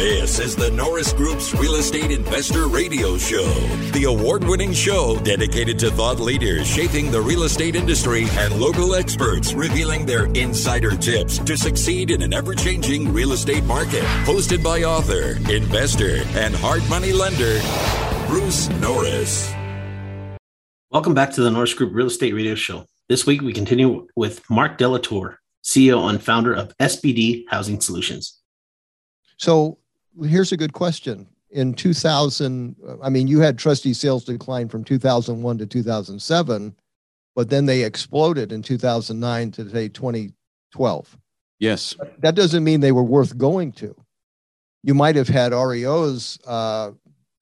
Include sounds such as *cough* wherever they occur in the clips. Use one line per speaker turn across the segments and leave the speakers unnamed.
This is the Norris Group's Real Estate Investor Radio Show, the award winning show dedicated to thought leaders shaping the real estate industry and local experts revealing their insider tips to succeed in an ever changing real estate market. Hosted by author, investor, and hard money lender, Bruce Norris.
Welcome back to the Norris Group Real Estate Radio Show. This week we continue with Marck de Lautour, CEO and founder of SBD Housing Solutions.
So here's a good question. In 2000, I mean, you had trustee sales decline from 2001 to 2007, but then they exploded in 2009 to say 2012.
Yes.
That doesn't mean they were worth going to. You might have had REOs uh,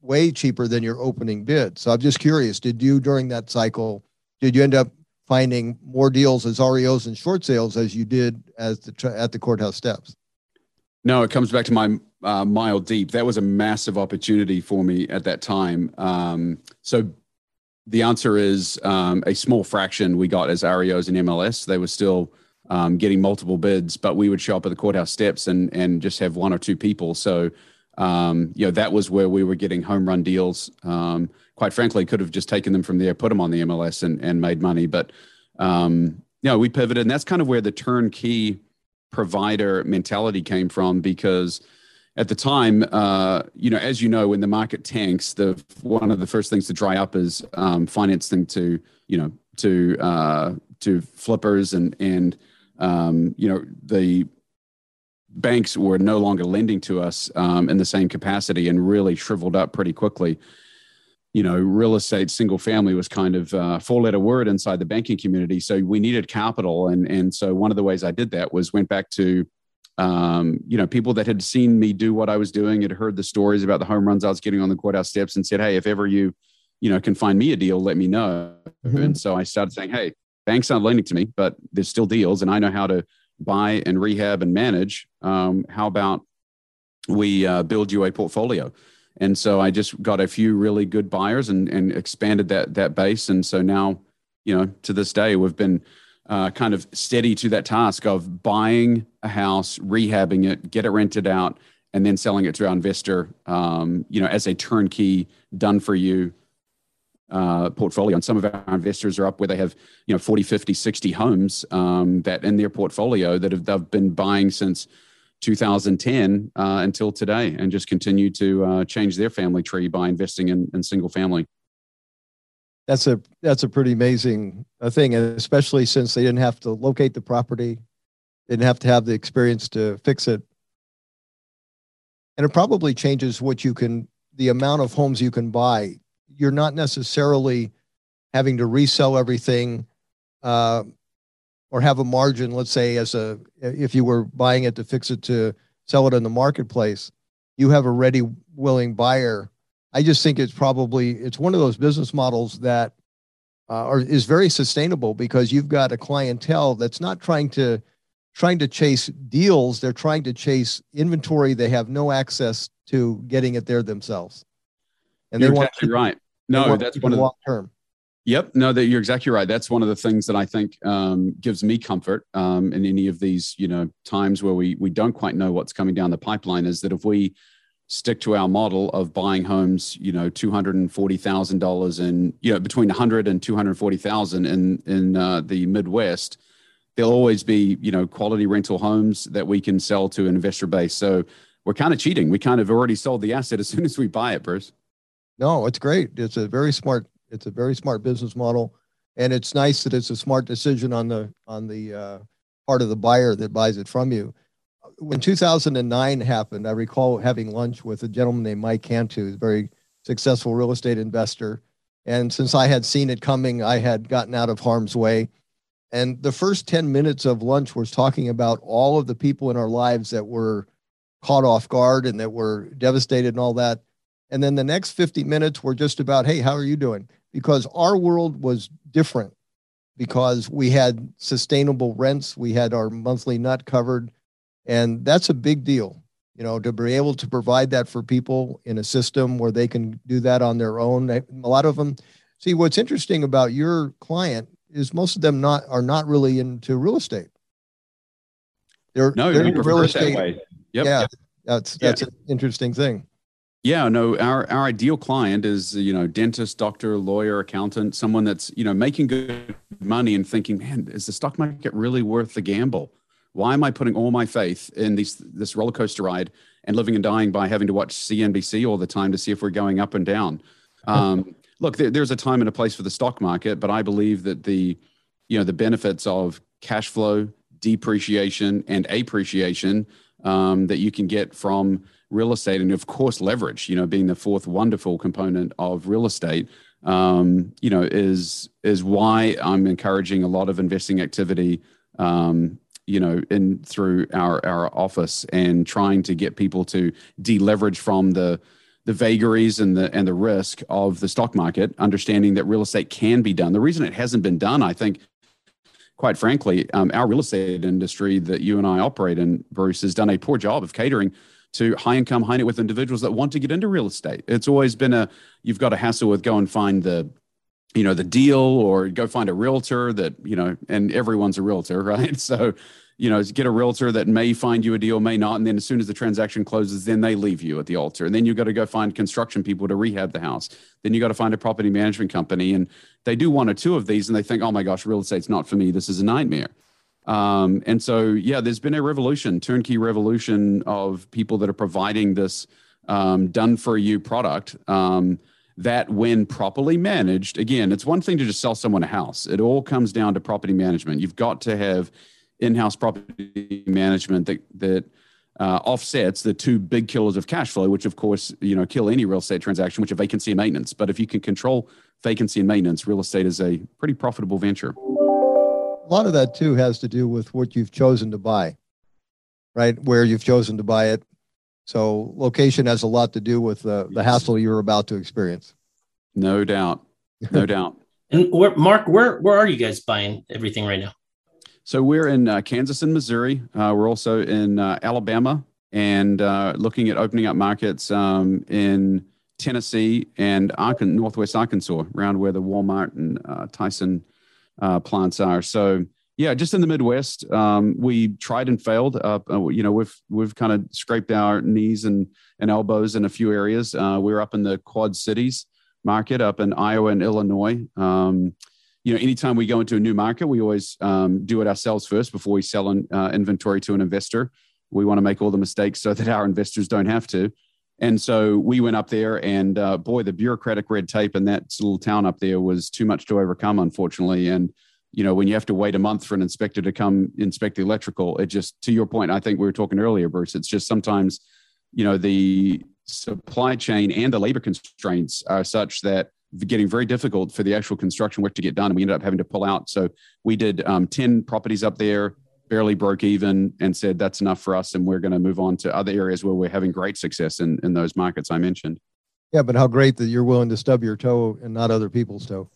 way cheaper than your opening bid. So I'm just curious, did you during that cycle, did you end up finding more deals as REOs and short sales as you did as the at the courthouse steps?
No, it comes back to my uh, mile deep. That was a massive opportunity for me at that time. Um, so the answer is um, a small fraction we got as REOs and MLS. They were still um, getting multiple bids, but we would show up at the courthouse steps and and just have one or two people. So um, you know that was where we were getting home run deals. Um, quite frankly, could have just taken them from there, put them on the MLS, and and made money. But um, you know, we pivoted, and that's kind of where the turnkey provider mentality came from because at the time, uh, you know, as you know, when the market tanks, the one of the first things to dry up is um, financing to you know to uh, to flippers and and um, you know the banks were no longer lending to us um, in the same capacity and really shriveled up pretty quickly you know, real estate single family was kind of a four letter word inside the banking community. So we needed capital. And, and so one of the ways I did that was went back to, um, you know, people that had seen me do what I was doing, had heard the stories about the home runs I was getting on the courthouse steps and said, Hey, if ever you, you know, can find me a deal, let me know. Mm-hmm. And so I started saying, Hey, banks aren't lending to me, but there's still deals and I know how to buy and rehab and manage. Um, how about we uh, build you a portfolio? And so I just got a few really good buyers and, and expanded that that base. And so now, you know, to this day, we've been uh, kind of steady to that task of buying a house, rehabbing it, get it rented out, and then selling it to our investor, um, you know, as a turnkey, done for you uh, portfolio. And some of our investors are up where they have, you know, 40, 50, 60 homes um, that in their portfolio that have they've been buying since 2010 uh, until today and just continue to uh, change their family tree by investing in, in single family.
That's a that's a pretty amazing uh, thing and especially since they didn't have to locate the property didn't have to have the experience to fix it. And it probably changes what you can the amount of homes you can buy. You're not necessarily having to resell everything uh, or have a margin, let's say, as a if you were buying it to fix it to sell it in the marketplace, you have a ready, willing buyer. I just think it's probably it's one of those business models that uh, are, is very sustainable because you've got a clientele that's not trying to trying to chase deals; they're trying to chase inventory. They have no access to getting it there themselves,
and You're they want exactly to, right. No, that's one of the
long term.
Yep. No, that you're exactly right. That's one of the things that I think um, gives me comfort um, in any of these, you know, times where we we don't quite know what's coming down the pipeline. Is that if we stick to our model of buying homes, you know, two hundred and forty thousand dollars and you know between a hundred and two hundred forty thousand in in uh, the Midwest, there'll always be you know quality rental homes that we can sell to an investor base. So we're kind of cheating. We kind of already sold the asset as soon as we buy it, Bruce.
No, it's great. It's a very smart it's a very smart business model, and it's nice that it's a smart decision on the on the uh, part of the buyer that buys it from you. When 2009 happened, I recall having lunch with a gentleman named Mike Cantu, who's a very successful real estate investor. And since I had seen it coming, I had gotten out of harm's way. And the first 10 minutes of lunch was talking about all of the people in our lives that were caught off guard and that were devastated and all that. And then the next 50 minutes were just about, hey, how are you doing? because our world was different because we had sustainable rents, we had our monthly nut covered, and that's a big deal. You know, to be able to provide that for people in a system where they can do that on their own. A lot of them see what's interesting about your client is most of them not are not really into real estate.
They're, no, they're into real estate. Yep.
Yeah. That's that's yeah. an interesting thing.
Yeah, no, our our ideal client is you know dentist, doctor, lawyer, accountant, someone that's you know making good money and thinking, man, is the stock market really worth the gamble? Why am I putting all my faith in these this roller coaster ride and living and dying by having to watch CNBC all the time to see if we're going up and down? Um, *laughs* look, there, there's a time and a place for the stock market, but I believe that the you know the benefits of cash flow, depreciation, and appreciation um, that you can get from real estate and of course leverage you know being the fourth wonderful component of real estate um, you know is is why i'm encouraging a lot of investing activity um, you know in through our our office and trying to get people to deleverage from the the vagaries and the and the risk of the stock market understanding that real estate can be done. The reason it hasn't been done i think quite frankly um, our real estate industry that you and i operate in bruce has done a poor job of catering to high income, high net worth individuals that want to get into real estate. It's always been a you've got to hassle with go and find the you know the deal or go find a realtor that you know and everyone's a realtor *laughs* right? So you know get a realtor that may find you a deal may not and then as soon as the transaction closes then they leave you at the altar. And then you've got to go find construction people to rehab the house. Then you got to find a property management company. And they do one or two of these and they think oh my gosh real estate's not for me. This is a nightmare um, and so, yeah, there's been a revolution, turnkey revolution of people that are providing this um, done for you product. Um, that, when properly managed, again, it's one thing to just sell someone a house. It all comes down to property management. You've got to have in-house property management that that uh, offsets the two big killers of cash flow, which of course you know kill any real estate transaction, which are vacancy and maintenance. But if you can control vacancy and maintenance, real estate is a pretty profitable venture
a lot of that too has to do with what you've chosen to buy, right? Where you've chosen to buy it. So location has a lot to do with the, the hassle you're about to experience.
No doubt. No *laughs* doubt.
And where, Marck, where where are you guys buying everything right now?
So we're in uh, Kansas and Missouri. Uh, we're also in uh, Alabama and uh, looking at opening up markets um, in Tennessee and Arkan- Northwest Arkansas, around where the Walmart and uh, Tyson uh, plants are. So yeah, just in the Midwest, um, we tried and failed. Uh, you know, we've we've kind of scraped our knees and and elbows in a few areas. Uh, we are up in the Quad Cities market, up in Iowa and Illinois. Um, you know, anytime we go into a new market, we always um, do it ourselves first before we sell an, uh, inventory to an investor. We want to make all the mistakes so that our investors don't have to. And so we went up there, and uh, boy, the bureaucratic red tape in that little town up there was too much to overcome, unfortunately. And you know, when you have to wait a month for an inspector to come inspect the electrical, it just to your point, I think we were talking earlier, Bruce. It's just sometimes, you know, the supply chain and the labor constraints are such that getting very difficult for the actual construction work to get done, and we ended up having to pull out. So we did um, ten properties up there barely broke even and said that's enough for us and we're going to move on to other areas where we're having great success in, in those markets i mentioned.
Yeah but how great that you're willing to stub your toe and not other people's toe.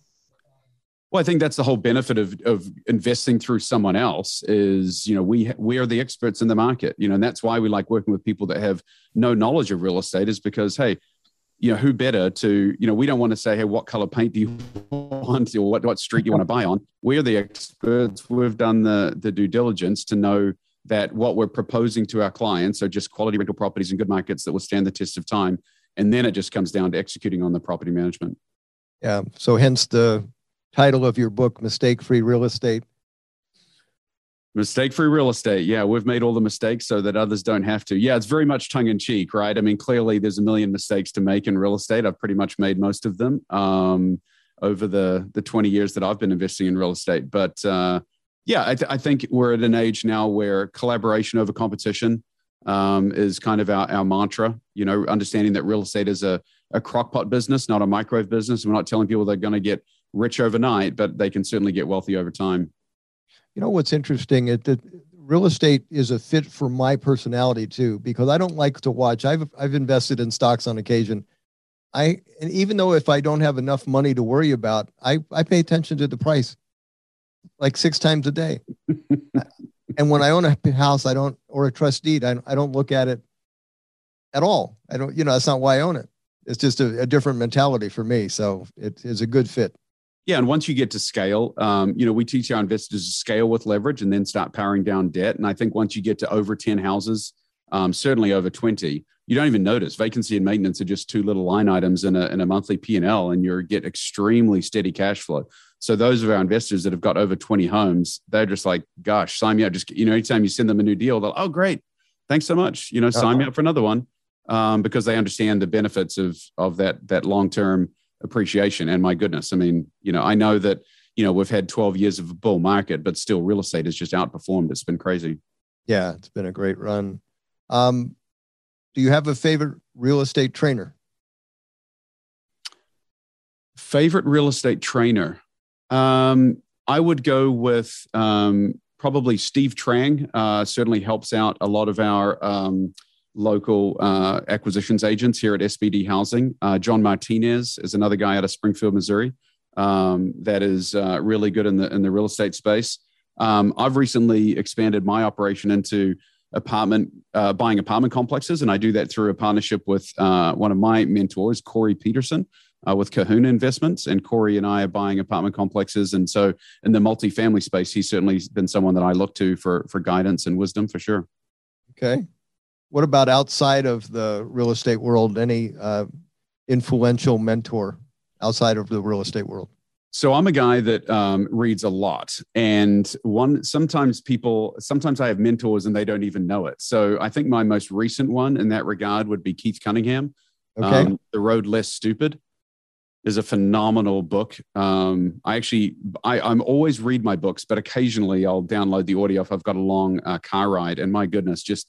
Well i think that's the whole benefit of, of investing through someone else is you know we we are the experts in the market you know and that's why we like working with people that have no knowledge of real estate is because hey you know, who better to, you know, we don't want to say, hey, what color paint do you want or what, what street you want to buy on. We're the experts. We've done the, the due diligence to know that what we're proposing to our clients are just quality rental properties in good markets that will stand the test of time. And then it just comes down to executing on the property management.
Yeah. So hence the title of your book, Mistake Free Real Estate.
Mistake free real estate. Yeah, we've made all the mistakes so that others don't have to. Yeah, it's very much tongue in cheek, right? I mean, clearly there's a million mistakes to make in real estate. I've pretty much made most of them um, over the the 20 years that I've been investing in real estate. But uh, yeah, I, th- I, think we're at an age now where collaboration over competition um, is kind of our, our mantra. You know, understanding that real estate is a, a crockpot business, not a microwave business. We're not telling people they're going to get rich overnight, but they can certainly get wealthy over time.
You know what's interesting? It that real estate is a fit for my personality too, because I don't like to watch. I've I've invested in stocks on occasion. I and even though if I don't have enough money to worry about, I I pay attention to the price, like six times a day. *laughs* and when I own a house, I don't or a trust deed, I I don't look at it at all. I don't, you know, that's not why I own it. It's just a, a different mentality for me. So it is a good fit.
Yeah, and once you get to scale, um, you know, we teach our investors to scale with leverage and then start powering down debt. And I think once you get to over ten houses um, certainly over 20, you don't even notice vacancy and maintenance are just two little line items in a, in a monthly P&L and you get extremely steady cash flow. So those of our investors that have got over 20 homes, they're just like, gosh, sign me up. Just, you know, anytime you send them a new deal, they'll, oh, great. Thanks so much. You know, sign uh-huh. me up for another one um, because they understand the benefits of, of that, that long-term appreciation. And my goodness, I mean, you know, I know that, you know, we've had 12 years of a bull market, but still real estate has just outperformed. It's been crazy.
Yeah, it's been a great run. Um, do you have a favorite real estate trainer?
Favorite real estate trainer? Um, I would go with um, probably Steve Trang. Uh, certainly helps out a lot of our um, local uh, acquisitions agents here at SBD Housing. Uh, John Martinez is another guy out of Springfield, Missouri, um, that is uh, really good in the in the real estate space. Um, I've recently expanded my operation into apartment uh, buying apartment complexes, and I do that through a partnership with uh, one of my mentors, Corey Peterson. Uh, with Kahuna Investments, and Corey and I are buying apartment complexes, and so in the multifamily space, he's certainly been someone that I look to for for guidance and wisdom for sure.
Okay, what about outside of the real estate world? Any uh, influential mentor outside of the real estate world?
So I'm a guy that um, reads a lot, and one sometimes people sometimes I have mentors and they don't even know it. So I think my most recent one in that regard would be Keith Cunningham. Okay. Um, the Road Less Stupid is a phenomenal book. Um, I actually I, I'm always read my books, but occasionally I'll download the audio if I've got a long uh, car ride. And my goodness, just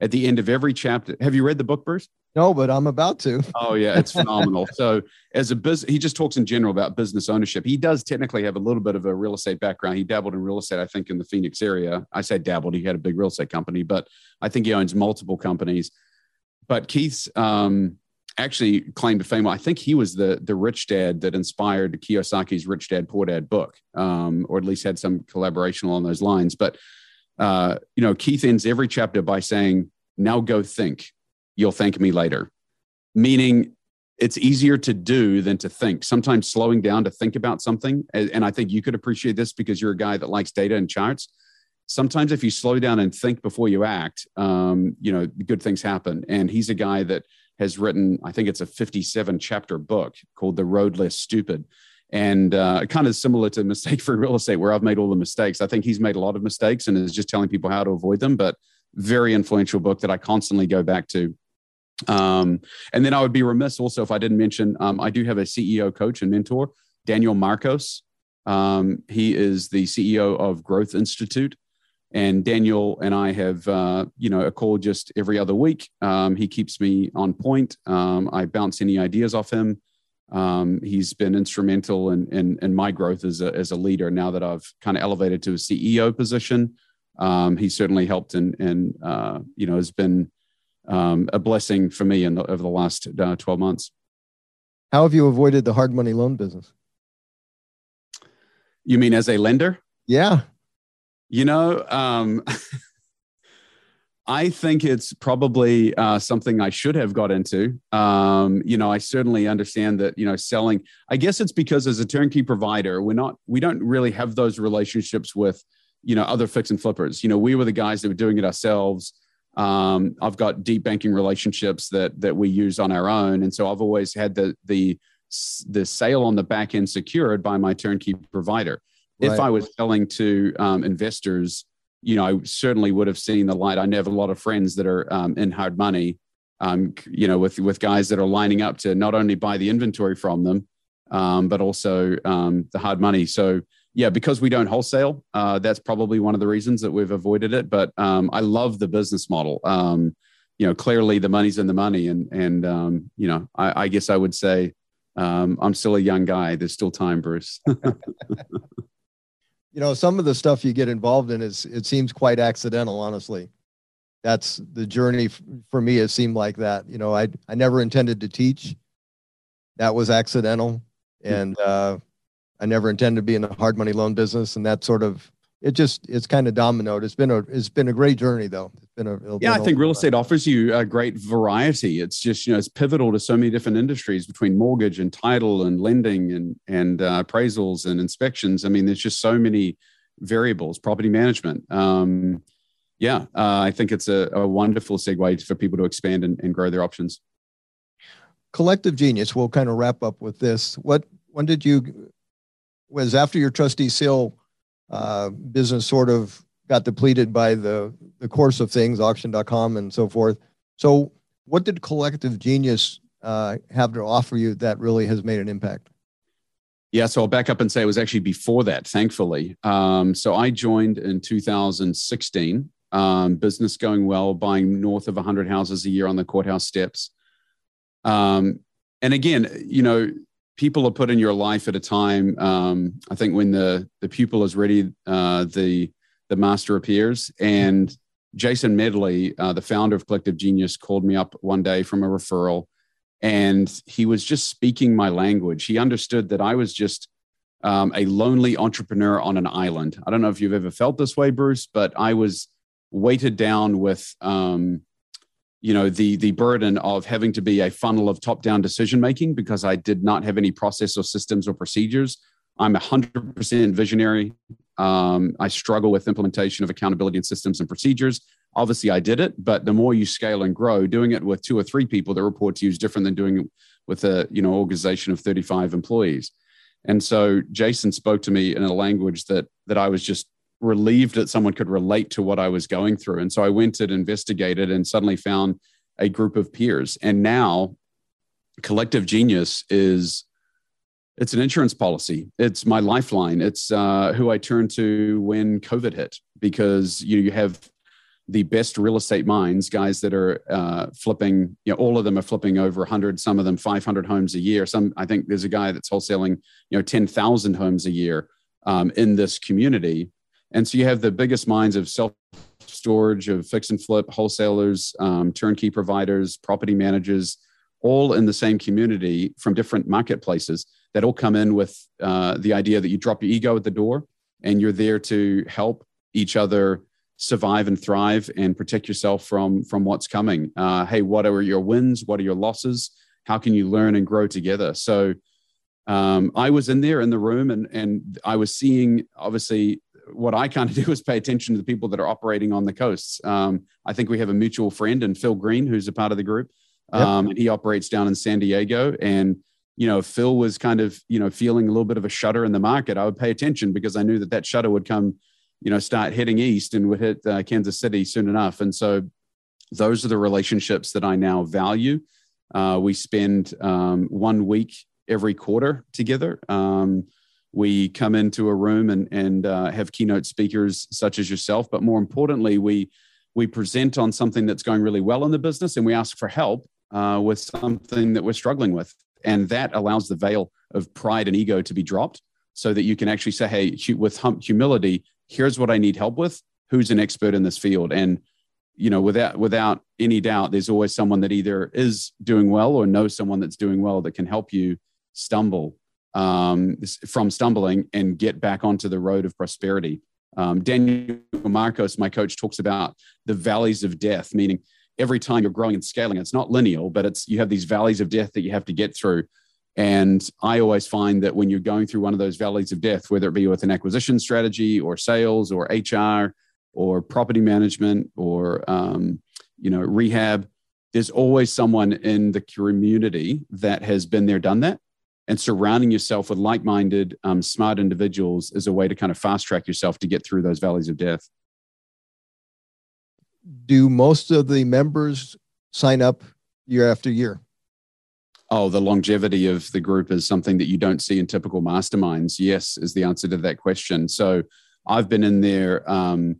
at the end of every chapter. Have you read the book, Bruce?
No, but I'm about to.
oh yeah, it's phenomenal. so as a business, he just talks in general about business ownership. He does technically have a little bit of a real estate background. He dabbled in real estate, I think, in the Phoenix area. I say dabbled. He had a big real estate company, but I think he owns multiple companies. But Keith's um, actually claimed to fame. I think he was the the rich dad that inspired Kiyosaki's Rich Dad Poor Dad book, um, or at least had some collaboration along those lines. But uh, you know, Keith ends every chapter by saying, now go think. You'll thank me later. Meaning it's easier to do than to think. Sometimes slowing down to think about something, and I think you could appreciate this because you're a guy that likes data and charts. Sometimes if you slow down and think before you act, um, you know, good things happen. And he's a guy that has written, I think it's a 57 chapter book called The Road Less Stupid and uh, kind of similar to mistake free real estate where i've made all the mistakes. I think he's made a lot of mistakes and is just telling people how to avoid them but very influential book that i constantly go back to. Um, and then i would be remiss also if i didn't mention um, i do have a ceo coach and mentor daniel marcos. Um, he is the ceo of growth institute. And daniel and i have uh, you know a call just every other week. Um, he keeps me on point. Um, i bounce any ideas off him um, he's been instrumental in, in, in, my growth as a, as a leader now that I've kind of elevated to a CEO position. Um, he certainly helped and, and uh, you know, has been um, a blessing for me in the, over the last uh, 12 months.
How have you avoided the hard money loan business?
You mean as a lender?
Yeah.
You know, um, *laughs* I think it's probably uh, something I should have got into. Um, you know, I certainly understand that. You know, selling. I guess it's because as a turnkey provider, we're not. We don't really have those relationships with, you know, other fix and flippers. You know, we were the guys that were doing it ourselves. Um, I've got deep banking relationships that that we use on our own, and so I've always had the the the sale on the back end secured by my turnkey provider. Right. If I was selling to um, investors you know, I certainly would have seen the light. I know a lot of friends that are um, in hard money, um, you know, with with guys that are lining up to not only buy the inventory from them, um, but also um, the hard money. So yeah, because we don't wholesale, uh, that's probably one of the reasons that we've avoided it. But um, I love the business model. Um, you know, clearly the money's in the money, and and you know, I, I, guess I would say I'm still a young guy. There's still time, Bruce. *laughs*
you know some of the stuff you get involved in is it seems quite accidental honestly. That's the journey for me it seemed like that you know i i never intended to teach. That was accidental. Hmm. and uh, i never intended to be in the hard money loan business and that sort of it just it's kind of dominoed it's been a it's been a great journey though It's been a
yeah. I think real estate offers you a great variety. It's just you know it's pivotal to so many different industries between mortgage and title and lending and and uh, appraisals and inspections. I mean, there's just so many variables. Property management. Um, yeah, uh, I think it's a, a, wonderful segue for people to expand and, and, grow their options.
Collective Genius. We'll kind of wrap up with this. What when did you was after your trustee sale uh, business sort of got depleted by the the course of things, auction.com and so forth. So, what did Collective Genius uh, have to offer you that really has made an impact?
Yeah, so I'll back up and say it was actually before that, thankfully. Um, so I joined in 2016 um, business going well, buying north of 100 houses a year on the courthouse steps. Um, and again, you know, people are put in your life at a time. Um, I think when the the pupil is ready, uh, the the master appears. And Jason Medley, uh, the founder of Collective Genius, called me up one day from a referral, and he was just speaking my language. He understood that I was just um, a lonely entrepreneur on an island. I don't know if you've ever felt this way, Bruce, but I was weighted down with um, you know the the burden of having to be a funnel of top down decision making because I did not have any process or systems or procedures. I'm 100% visionary. Um, I struggle with implementation of accountability and systems and procedures. Obviously, I did it, but the more you scale and grow, doing it with two or three people that report to you is different than doing it with a you know organization of 35 employees. And so Jason spoke to me in a language that that I was just relieved that someone could relate to what I was going through. And so I went and investigated and suddenly found a group of peers. And now Collective Genius is it's an insurance policy. It's my lifeline. It's uh, who I turn to when COVID hit because you, you have the best real estate minds, guys that are uh, flipping, you know, all of them are flipping over 100, some of them 500 homes a year. Some, I think there's a guy that's wholesaling, you know, 10,000 homes a year um, in this community. And so you have the biggest minds of self storage, of fix and flip, wholesalers, um, turnkey providers, property managers, all in the same community from different marketplaces that all come in with uh, the idea that you drop your ego at the door and you're there to help each other survive and thrive and protect yourself from from what's coming. Uh, hey, what are your wins? What are your losses? How can you learn and grow together? So um, I was in there in the room and and I was seeing obviously what I kind of do is pay attention to the people that are operating on the coasts. Um, I think we have a mutual friend and Phil Green, who's a part of the group. Um, and he operates down in San Diego. And, you know, Phil was kind of, you know, feeling a little bit of a shudder in the market. I would pay attention because I knew that that shudder would come, you know, start heading east and would hit uh, Kansas City soon enough. And so those are the relationships that I now value. Uh, we spend um, one week every quarter together. Um, we come into a room and, and uh, have keynote speakers such as yourself but more importantly we we present on something that's going really well in the business and we ask for help uh, with something that we're struggling with. And that allows the veil of pride and ego to be dropped so that you can actually say hey with humility here's what i need help with. Who's an expert in this field? And you know without without any doubt there's always someone that either is doing well or knows someone that's doing well that can help you stumble um, from stumbling and get back onto the road of prosperity. Um, Daniel Marcos, my coach, talks about the valleys of death, meaning every time you're growing and scaling, it's not linear, but it's you have these valleys of death that you have to get through. And I always find that when you're going through one of those valleys of death, whether it be with an acquisition strategy or sales or HR or property management or um, you know rehab, there's always someone in the community that has been there, done that, and surrounding yourself with like-minded um, smart individuals is a way to kind of fast track yourself to get through those valleys of death.
Do most of the members sign up year after year?
Oh the longevity of the group is something that you don't see in typical masterminds. Yes is the answer to that question. So i've been in there um,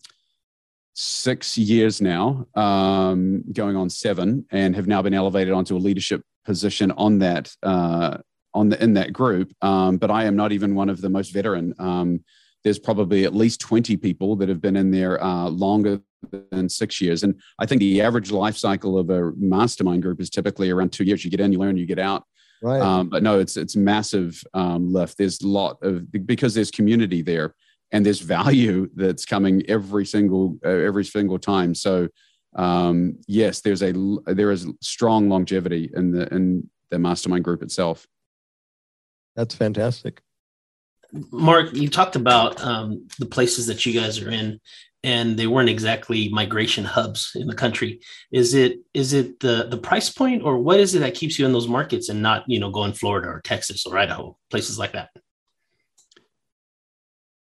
six years now um, going on seven and have now been elevated onto a leadership position on that uh, on the in that group, um, but I am not even one of the most veteran. Um, there's probably at least 20 people that have been in there uh, longer than six years. And I think the average life cycle of a mastermind group is typically around two years. You get in, you learn, you get out. Right. Um, but no, it's it's massive um, lift. There's a lot of because there's community there, and there's value that's coming every single uh, every single time. So um, yes, there's a there is strong longevity in the in the mastermind group itself.
That's fantastic.
Marck, you talked about um, the places that you guys are in, and they weren't exactly migration hubs in the country. Is it is it the the price point, or what is it that keeps you in those markets and not you know going Florida or Texas or Idaho, places like that?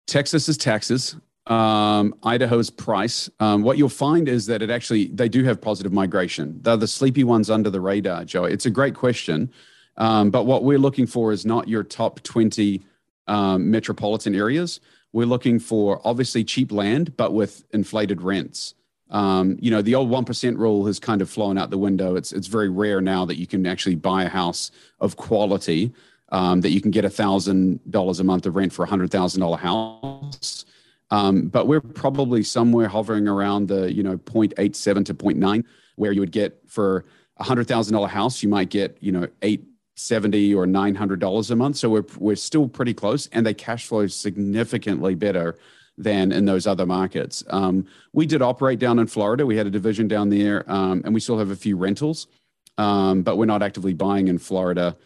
Texas is Texas. Um, Idaho's price. Um, what you'll find is that it actually they do have positive migration. They're the sleepy ones under the radar, Joe. It's a great question, um, but what we're looking for is not your top twenty um, metropolitan areas. We're looking for obviously cheap land, but with inflated rents. Um, you know, the old one percent rule has kind of flown out the window. It's it's very rare now that you can actually buy a house of quality um, that you can get a thousand dollars a month of rent for a hundred thousand dollar house. Um, but we're probably somewhere hovering around the you know 0.87 to 0.9, where you would get for a hundred thousand dollar house, you might get you know eight 70 or 900 dollars a month. So we're, we're still pretty close and they cash flow significantly better than in those other markets. Um, we did operate down in florida. We had a division down there um, and we still have a few rentals um, but we're not actively buying in florida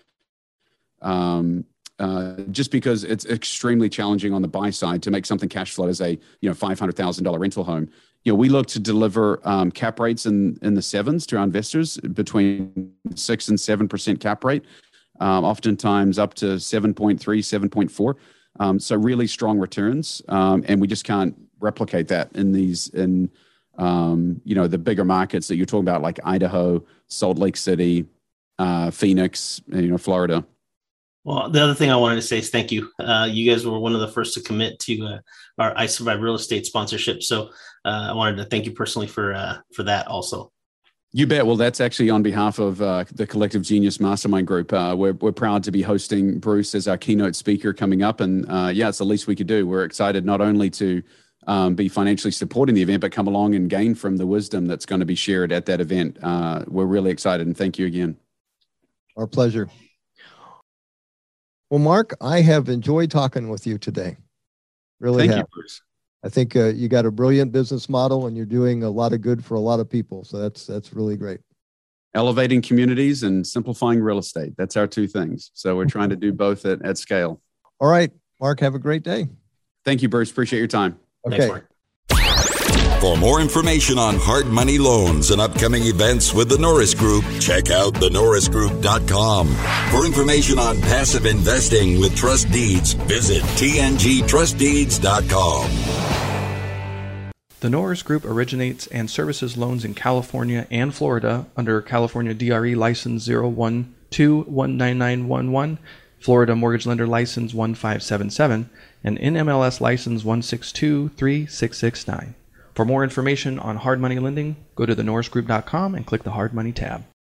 um, uh, just because it's extremely challenging on the buy side to make something cash flow as a you know $500000 rental home you know, we look to deliver um, cap rates in in the sevens to our investors between six and seven percent cap rate, um, oftentimes up to 7.3, 7.4. Um, so really strong returns, um, and we just can't replicate that in these in um, you know the bigger markets that you're talking about, like Idaho, Salt Lake City, uh, Phoenix, you know, Florida.
Well, the other thing I wanted to say is thank you. Uh, you guys were one of the first to commit to uh, our I Survive Real Estate sponsorship, so uh, I wanted to thank you personally for uh, for that also.
You bet. Well, that's actually on behalf of uh, the Collective Genius Mastermind Group. Uh, we're, we're proud to be hosting Bruce as our keynote speaker coming up. And yeah, it's the least we could do. We're excited not only to um, be financially supporting the event, but come along and gain from the wisdom that's going to be shared at that event. we're really excited. And thank you again.
Our pleasure. Well, Marck, I have enjoyed talking with you today. Really
Thank
have.
you, Bruce.
I think uh, you got a brilliant business model and you're doing a lot of good for a lot of people. So that's that's really great.
Elevating communities and simplifying real estate. That's our two things. So we're trying to do both at, at scale.
All right, Marck, have a great day.
Thank you, Bruce. Appreciate your time.
Okay.
Thanks,
For more information on hard money loans and upcoming events with the Norris Group, check out thenorrisgroup.com. For information on passive investing with trust deeds, visit tngtrustdeeds.com.
The Norris Group originates and services loans in California and Florida under California DRE license 012-19911, Florida Mortgage Lender license 1577, and NMLS license 1623669. For more information on hard money lending, go to thenorrisgroup.com and click the hard money tab.